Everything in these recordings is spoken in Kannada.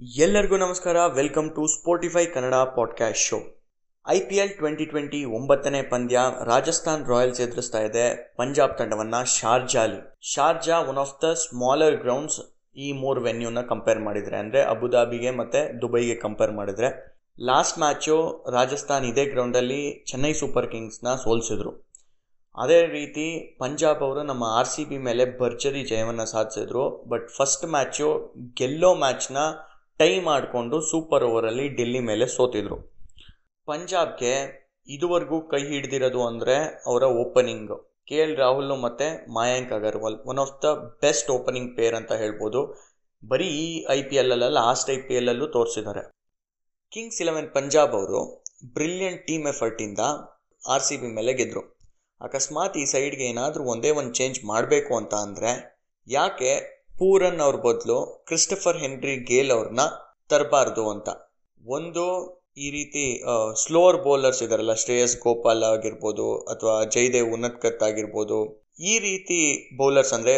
ಎಲ್ಲರಿಗೂ ನಮಸ್ಕಾರ. Welcome to Spotify Kannada podcast show I P L twenty twenty ಒಂಬತ್ತನೇ ಪಂದ್ಯ ರಾಜಸ್ಥಾನ್ ರಾಯಲ್ಸ್ ಎದುರಿಸ್ತಾ ಇದೆ ಪಂಜಾಬ್ ತಂಡವನ್ನ ಶಾರ್ಜಾಲಿ Sharjah one of the smaller grounds ಈ ಮೂರು ವೆನ್ಯೂನ ಕಂಪೇರ್ ಮಾಡಿದ್ರೆ. ಅಂದರೆ ಅಬುದಾಬಿಗೆ ಮತ್ತು ದುಬೈಗೆ ಕಂಪೇರ್ ಮಾಡಿದ್ರೆ. ಲಾಸ್ಟ್ ಮ್ಯಾಚು ರಾಜಸ್ಥಾನ್ ಇದೇ ಗ್ರೌಂಡಲ್ಲಿ ಚೆನ್ನೈ ಸೂಪರ್ ಕಿಂಗ್ಸ್ನ ಸೋಲಿಸಿದ್ರು. ಅದೇ ರೀತಿ ಪಂಜಾಬ್ ಅವರು ನಮ್ಮ ಆರ್ ಸಿ ಬಿ ಮೇಲೆ ಭರ್ಜರಿ ಜಯವನ್ನು ಸಾಧಿಸಿದ್ರು. ಬಟ್ ಫಸ್ಟ್ ಮ್ಯಾಚು ಗೆಲ್ಲೋ ಮ್ಯಾಚ್ನ ಟೈ ಮಾಡಿಕೊಂಡು ಸೂಪರ್ ಓವರಲ್ಲಿ ಡೆಲ್ಲಿ ಮೇಲೆ ಸೋತಿದ್ರು. ಪಂಜಾಬ್ಗೆ ಇದುವರೆಗೂ ಕೈ ಹಿಡಿದಿರೋದು ಅಂದರೆ ಅವರ ಓಪನಿಂಗು. ಕೆ ಎಲ್ ರಾಹುಲ್ ಮತ್ತು Mayank Agarwal one of the best opening pair ಅಂತ ಹೇಳ್ಬೋದು. ಬರೀ ಈ ಐ ಪಿ ಎಲ್ ಅಲ್ಲ ಲಾಸ್ಟ್ ಐ ಪಿ ಎಲ್ಲಲ್ಲೂ ತೋರಿಸಿದ್ದಾರೆ. ಕಿಂಗ್ಸ್ ಇಲೆವೆನ್ ಪಂಜಾಬ್ ಅವರು ಬ್ರಿಲಿಯಂಟ್ ಟೀಮ್ ಎಫರ್ಟಿಂದ ಆರ್ ಸಿ ಬಿ ಮೇಲೆ ಗೆದ್ದರು ಅಕಸ್ಮಾತ್ ಈ ಸೈಡ್ಗೆ ಏನಾದರೂ ಒಂದೇ ಒಂದು ಚೇಂಜ್ ಮಾಡಬೇಕು ಅಂತ ಅಂದರೆ ಯಾಕೆ ಪೂರನ್ ಅವ್ರ ಬದಲು ಕ್ರಿಸ್ಟಫರ್ ಹೆನ್ರಿ ಗೇಲ್ ಅವ್ರನ್ನ ತರಬಾರ್ದು ಅಂತ. ಒಂದು ಈ ರೀತಿ ಸ್ಲೋವರ್ ಬೌಲರ್ಸ್ ಇದಾರಲ್ಲ, ಶ್ರೇಯಸ್ ಗೋಪಾಲ್ ಆಗಿರ್ಬೋದು ಅಥವಾ ಜೈದೇವ್ ಉನ್ನತ್ಕತ್ ಆಗಿರ್ಬೋದು, ಈ ರೀತಿ ಬೌಲರ್ಸ್ ಅಂದರೆ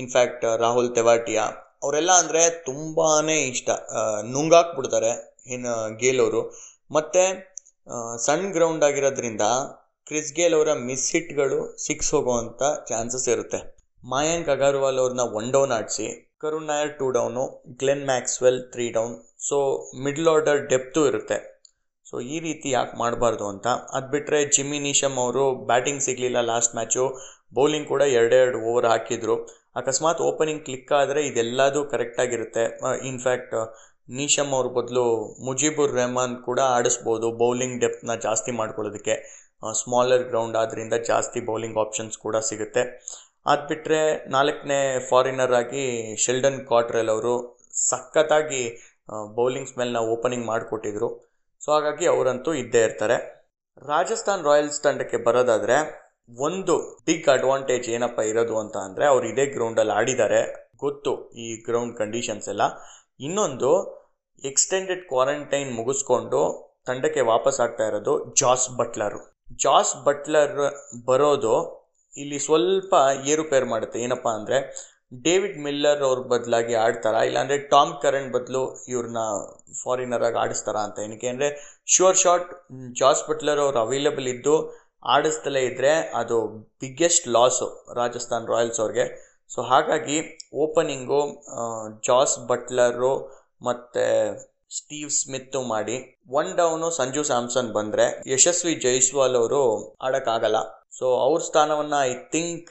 ಇನ್ಫ್ಯಾಕ್ಟ್ ರಾಹುಲ್ ತೆವಾಟಿಯಾ, ಅವರೆಲ್ಲ ಅಂದರೆ ತುಂಬಾ ಇಷ್ಟ. ನುಂಗಾಕ್ಬಿಡ್ತಾರೆ ಇನ್ನು ಗೇಲ್ ಅವರು. ಮತ್ತು ಸಣ್ಣ ಗ್ರೌಂಡ್ ಆಗಿರೋದ್ರಿಂದ ಕ್ರಿಸ್ ಗೇಲ್ ಅವರ ಮಿಸ್ ಹಿಟ್ಗಳು ಸಿಕ್ಸ್ ಹೋಗುವಂಥ ಚಾನ್ಸಸ್ ಇರುತ್ತೆ. ಮಾಯಾಂಕ್ ಅಗರ್ವಾಲ್ ಅವ್ರನ್ನ ಒನ್ ಡೌನ್ ಆಡಿಸಿ, Karun Nair two down Glenn Maxwell three down so middle order depth ಇರುತ್ತೆ. ಸೊ ಈ ರೀತಿ ಯಾಕೆ ಮಾಡಬಾರ್ದು ಅಂತ, ಅದು ಬಿಟ್ಟರೆ ಜಿಮ್ಮಿ ನೀಶಮ್ ಅವರು ಬ್ಯಾಟಿಂಗ್ ಸಿಗಲಿಲ್ಲ ಲಾಸ್ಟ್ ಮ್ಯಾಚು ಬೌಲಿಂಗ್ ಕೂಡ ಎರಡೆರಡು ಓವರ್ ಹಾಕಿದ್ರು. ಅಕಸ್ಮಾತ್ ಓಪನಿಂಗ್ ಕ್ಲಿಕ್ ಆದರೆ ಇದೆಲ್ಲದೂ ಕರೆಕ್ಟಾಗಿರುತ್ತೆ ಇನ್ಫ್ಯಾಕ್ಟ್ ನೀಶಮ್ ಅವ್ರ ಬದಲು ಮುಜೀಬುರ್ ರೆಹಮಾನ್ ಕೂಡ ಆಡಿಸ್ಬೋದು ಬೌಲಿಂಗ್ ಡೆಪ್ತ್ನ ಜಾಸ್ತಿ ಮಾಡ್ಕೊಳ್ಳೋದಕ್ಕೆ. ಸ್ಮಾಲರ್ ಗ್ರೌಂಡ್ ಆದ್ದರಿಂದ ಜಾಸ್ತಿ ಬೌಲಿಂಗ್ ಆಪ್ಷನ್ಸ್ ಕೂಡ ಸಿಗುತ್ತೆ. ಅದು ಬಿಟ್ಟರೆ ನಾಲ್ಕನೇ ಫಾರಿನರ್ ಆಗಿ ಶೆಲ್ಡನ್ ಕಾಟ್ರೆಲ್ ಅವರು ಸಖತ್ತಾಗಿ ಬೌಲಿಂಗ್ ಸ್ಮೆಲ್ನ ಓಪನಿಂಗ್ ಮಾಡಿಕೊಟ್ಟಿದ್ರು. ಸೊ ಹಾಗಾಗಿ ಅವರಂತೂ ಇದ್ದೇ ಇರ್ತಾರೆ. ರಾಜಸ್ಥಾನ್ ರಾಯಲ್ಸ್ ತಂಡಕ್ಕೆ ಬರೋದಾದರೆ ಒಂದು ಬಿಗ್ ಅಡ್ವಾಂಟೇಜ್ ಏನಪ್ಪ ಇರೋದು ಅಂತ ಅಂದರೆ ಅವ್ರು ಇದೇ ಗ್ರೌಂಡಲ್ಲಿ ಆಡಿದ್ದಾರೆ. ಗೊತ್ತು ಈ ಗ್ರೌಂಡ್ ಕಂಡೀಷನ್ಸ್ ಎಲ್ಲ. ಇನ್ನೊಂದು ಎಕ್ಸ್ಟೆಂಡೆಡ್ ಕ್ವಾರಂಟೈನ್ ಮುಗಿಸ್ಕೊಂಡು ತಂಡಕ್ಕೆ ವಾಪಸ್ ಆಗ್ತಾ ಇರೋದು ಜಾಸ್ ಬಟ್ಲರು. ಜಾಸ್ ಬಟ್ಲರ್ ಬರೋದು ಇಲ್ಲಿ ಸ್ವಲ್ಪ ಏರುಪೇರು ಮಾಡುತ್ತೆ. ಏನಪ್ಪ ಅಂದರೆ ಡೇವಿಡ್ ಮಿಲ್ಲರ್ ಅವ್ರ ಬದಲಾಗಿ ಆಡ್ತಾರಾ? ಇಲ್ಲಾಂದರೆ ಟಾಮ್ ಕರಣ್ ಬದಲು ಇವ್ರನ್ನ ಫಾರಿನರ್ ಆಗಿ ಆಡಿಸ್ತಾರಾ ಅಂತ ಏನಕ್ಕೆ ಅಂದರೆ ಶ್ಯೂರ್ ಶಾಟ್ ಜಾಸ್ ಬಟ್ಲರ್ ಅವ್ರು ಅವೈಲೇಬಲ್ ಇದ್ದು ಆಡಿಸ್ದಲೇ ಇದ್ದರೆ ಅದು ಬಿಗ್ಗೆಸ್ಟ್ ಲಾಸು ರಾಜಸ್ಥಾನ್ ರಾಯಲ್ಸ್ ಅವ್ರಿಗೆ. ಸೊ ಹಾಗಾಗಿ ಓಪನಿಂಗು ಜಾಸ್ ಬಟ್ಲರು ಮತ್ತು ಸ್ಟೀವ್ ಸ್ಮಿತ್ ಮಾಡಿ ಒನ್ ಡೌನು ಸಂಜು ಸ್ಯಾಮ್ಸನ್ ಬಂದರೆ ಯಶಸ್ವಿ ಜೈಸ್ವಾಲ್ ಅವರು ಆಡೋಕ್ಕಾಗಲ್ಲ. ಸೊ ಅವ್ರ ಸ್ಥಾನವನ್ನು ಐ ಥಿಂಕ್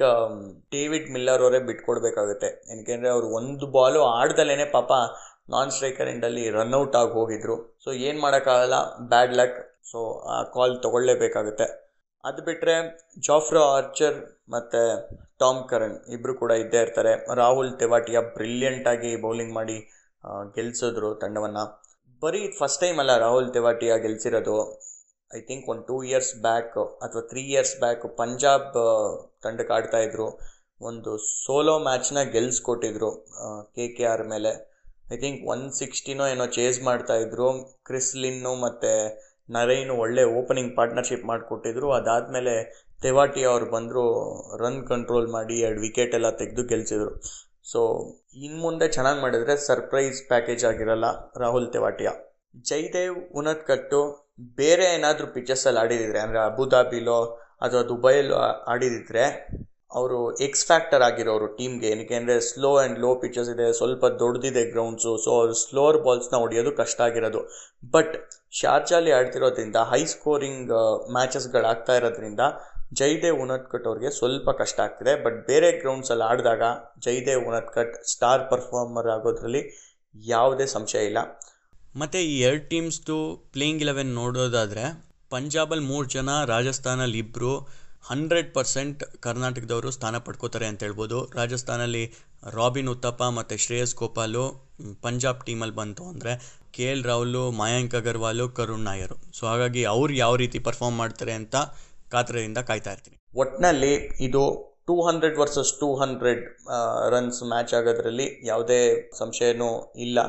ಡೇವಿಡ್ ಮಿಲ್ಲರ್ ಅವರೇ ಬಿಟ್ಕೊಡ್ಬೇಕಾಗುತ್ತೆ. ಏನಕ್ಕೆ ಅವರು ಒಂದು ಬಾಲು ಆಡ್ದಲೇ ಪಾಪ ನಾನ್ ಸ್ಟ್ರೈಕರ್ ಎಂಡಲ್ಲಿ ರನ್ಔಟ್ ಆಗಿ ಹೋಗಿದ್ರು. ಸೊ ಏನು ಮಾಡೋಕ್ಕಾಗಲ್ಲ? ಬ್ಯಾಡ್ ಲಕ್ ಸೊ ಆ ಕಾಲ್ ತಗೊಳ್ಳೇಬೇಕಾಗುತ್ತೆ. ಅದು ಬಿಟ್ಟರೆ ಜಾಫ್ರಾ ಆರ್ಚರ್ ಮತ್ತು ಟಾಮ್ ಕರಣ್ ಇಬ್ಬರು ಕೂಡ ಇದ್ದೇ ಇರ್ತಾರೆ. ರಾಹುಲ್ ತೆವಾಟಿಯಾ ಬ್ರಿಲಿಯಂಟಾಗಿ ಬೌಲಿಂಗ್ ಮಾಡಿ ಗೆಲ್ಸಿದ್ರು ತಂಡವನ್ನು. ಬರೀ ಫಸ್ಟ್ ಟೈಮ್ ಅಲ್ಲ ರಾಹುಲ್ ತೆವಾಟಿಯಾ ಗೆಲ್ಸಿರೋದು. ಐ ಥಿಂಕ್ ಒಂದು ಟೂ ಇಯರ್ಸ್ ಬ್ಯಾಕ್ ಅಥವಾ ತ್ರೀ ಇಯರ್ಸ್ ಬ್ಯಾಕ್ ಪಂಜಾಬ್ ತಂಡಕ್ಕೆ ಆಡ್ತಾಯಿದ್ರು ಒಂದು ಸೋಲೋ ಮ್ಯಾಚ್ನ ಗೆಲ್ಸ್ಕೊಟ್ಟಿದ್ರು ಕೆ ಕೆ ಆರ್ ಮೇಲೆ. ಐ ಥಿಂಕ್ ಒನ್ ಸಿಕ್ಸ್ಟಿನೋ ಏನೋ ಚೇಸ್ ಮಾಡ್ತಾಯಿದ್ರು ಕ್ರಿಸ್ಲಿನ್ನು ಮತ್ತು ನರೈನು ಒಳ್ಳೆ ಓಪನಿಂಗ್ ಪಾರ್ಟ್ನರ್ಶಿಪ್ ಮಾಡಿಕೊಟ್ಟಿದ್ರು. ಅದಾದಮೇಲೆ ತೆವಾಟಿ ಅವ್ರು ಬಂದರು ರನ್ ಕಂಟ್ರೋಲ್ ಮಾಡಿ ಎರಡು ವಿಕೆಟ್ ಎಲ್ಲ ತೆಗೆದು ಗೆಲ್ಸಿದ್ರು. ಸೊ ಇನ್ನು ಮುಂದೆ ಚೆನ್ನಾಗಿ ಮಾಡಿದ್ರೆ ಸರ್ಪ್ರೈಸ್ ಪ್ಯಾಕೇಜ್ ಆಗಿರಲ್ಲ ರಾಹುಲ್ ತೆವಾಟಿಯಾ. ಜೈದೇವ್ ಉನತ್ಕಟ್ಟು ಬೇರೆ ಏನಾದರೂ ಪಿಕ್ಚರ್ಸಲ್ಲಿ ಆಡಿದಿದ್ರೆ, ಅಂದರೆ ಅಬುದಾಬಿಲೋ ಅಥವಾ ದುಬೈಲೋ ಆಡಿದಿದ್ರೆ, ಅವರು ಎಕ್ಸ್ ಫ್ಯಾಕ್ಟರ್ ಆಗಿರೋರು ಟೀಮ್ಗೆ ಏನಕ್ಕೆ ಅಂದರೆ ಸ್ಲೋ ಆ್ಯಂಡ್ ಲೋ ಪಿಚರ್ಸ್ ಇದೆ, ಸ್ವಲ್ಪ ದೊಡ್ಡದಿದೆ ಗ್ರೌಂಡ್ಸು ಸೊ ಅವರು ಸ್ಲೋರ್ ಬಾಲ್ಸ್ನ ಹೊಡೆಯೋದು ಕಷ್ಟ ಆಗಿರೋದು. ಬಟ್ ಶಾರ್ಜಾಲಿ ಆಡ್ತಿರೋದ್ರಿಂದ ಹೈ ಸ್ಕೋರಿಂಗ್ ಮ್ಯಾಚಸ್ಗಳಾಗ್ತಾ ಇರೋದ್ರಿಂದ ಜೈದೇವ್ ಉನತ್ಕಟ್ ಅವ್ರಿಗೆ ಸ್ವಲ್ಪ ಕಷ್ಟ ಆಗ್ತಿದೆ. ಬಟ್ ಬೇರೆ ಗ್ರೌಂಡ್ಸಲ್ಲಿ ಆಡಿದಾಗ ಜೈದೇವ್ ಉನತ್ಕಟ್ ಸ್ಟಾರ್ ಪರ್ಫಾರ್ಮರ್ ಆಗೋದ್ರಲ್ಲಿ ಯಾವುದೇ ಸಂಶಯ ಇಲ್ಲ. ಮತ್ತು ಈ ಎರಡು ಟೀಮ್ಸ್ದು ಪ್ಲೇಯಿಂಗ್ ಇಲೆವೆನ್ ನೋಡೋದಾದರೆ ಪಂಜಾಬಲ್ಲಿ ಮೂರು ಜನ ರಾಜಸ್ಥಾನಲ್ಲಿ ಇಬ್ಬರು ಹಂಡ್ರೆಡ್ ಪರ್ಸೆಂಟ್ ಕರ್ನಾಟಕದವರು ಸ್ಥಾನ ಪಡ್ಕೋತಾರೆ ಅಂತ ಹೇಳ್ಬೋದು. ರಾಜಸ್ಥಾನಲ್ಲಿ ರಾಬಿನ್ ಉತ್ತಪ್ಪ ಮತ್ತು ಶ್ರೇಯಸ್ ಗೋಪಾಲು ಪಂಜಾಬ್ ಟೀಮಲ್ಲಿ ಬಂತು ಅಂದರೆ K L Rahul Mayank Agarwal Karun Nair so ಹಾಗಾಗಿ ಅವ್ರು ಯಾವ ರೀತಿ ಪರ್ಫಾರ್ಮ್ ಮಾಡ್ತಾರೆ ಅಂತ ಕಾತರದಿಂದ ಕಾಯ್ತಾ ಇರ್ತೀನಿ. ಒಟ್ಟಿನಲ್ಲಿ ಇದು two hundred versus two hundred runs match ಆಗೋದ್ರಲ್ಲಿ ಯಾವುದೇ ಸಂಶಯನೂ ಇಲ್ಲ.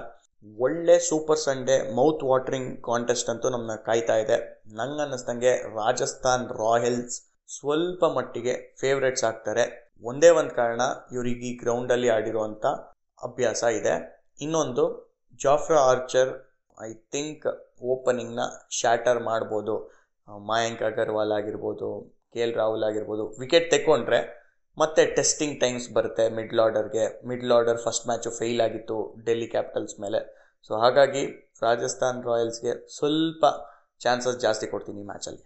ಒಳ್ಳೆ super Sunday mouth watering contest ಅಂತೂ ನಮ್ಮನ್ನ ಕಾಯ್ತಾ ಇದೆ. ನಂಗೆ ಅನ್ನಿಸ್ದಂಗೆ ರಾಜಸ್ಥಾನ್ ರಾಯಲ್ಸ್ ಸ್ವಲ್ಪ ಮಟ್ಟಿಗೆ ಫೇವ್ರೇಟ್ಸ್ ಆಗ್ತಾರೆ. ಒಂದೇ ಒಂದು ಕಾರಣ, ಇವರಿಗೆ ಈ ಗ್ರೌಂಡಲ್ಲಿ ಆಡಿರುವಂಥ ಅಭ್ಯಾಸ ಇದೆ. ಇನ್ನೊಂದು ಜಾಫ್ರಾ ಆರ್ಚರ್ ಐ ಥಿಂಕ್ ಓಪನಿಂಗ್ನ ಶ್ಯಾಟರ್ ಮಾಡ್ಬೋದು. ಮಯಾಂಕ್ ಅಗರ್ವಾಲ್ ಆಗಿರ್ಬೋದು, ಕೆ ಎಲ್ ರಾಹುಲ್ ಆಗಿರ್ಬೋದು ವಿಕೆಟ್ ತೆಕ್ಕೊಂಡ್ರೆ ಮತ್ತೆ ಟೆಸ್ಟಿಂಗ್ ಟೈಮ್ಸ್ ಬರುತ್ತೆ ಮಿಡ್ಲ್ ಆರ್ಡರ್ಗೆ middle order first match fail ಆಗಿತ್ತು ಡೆಲ್ಲಿ ಕ್ಯಾಪಿಟಲ್ಸ್ ಮೇಲೆ. ಸೊ ಹಾಗಾಗಿ ರಾಜಸ್ಥಾನ್ ರಾಯಲ್ಸ್ಗೆ ಸ್ವಲ್ಪ ಚಾನ್ಸಸ್ ಜಾಸ್ತಿ ಕೊಡ್ತೀನಿ ಈ ಮ್ಯಾಚಲ್ಲಿ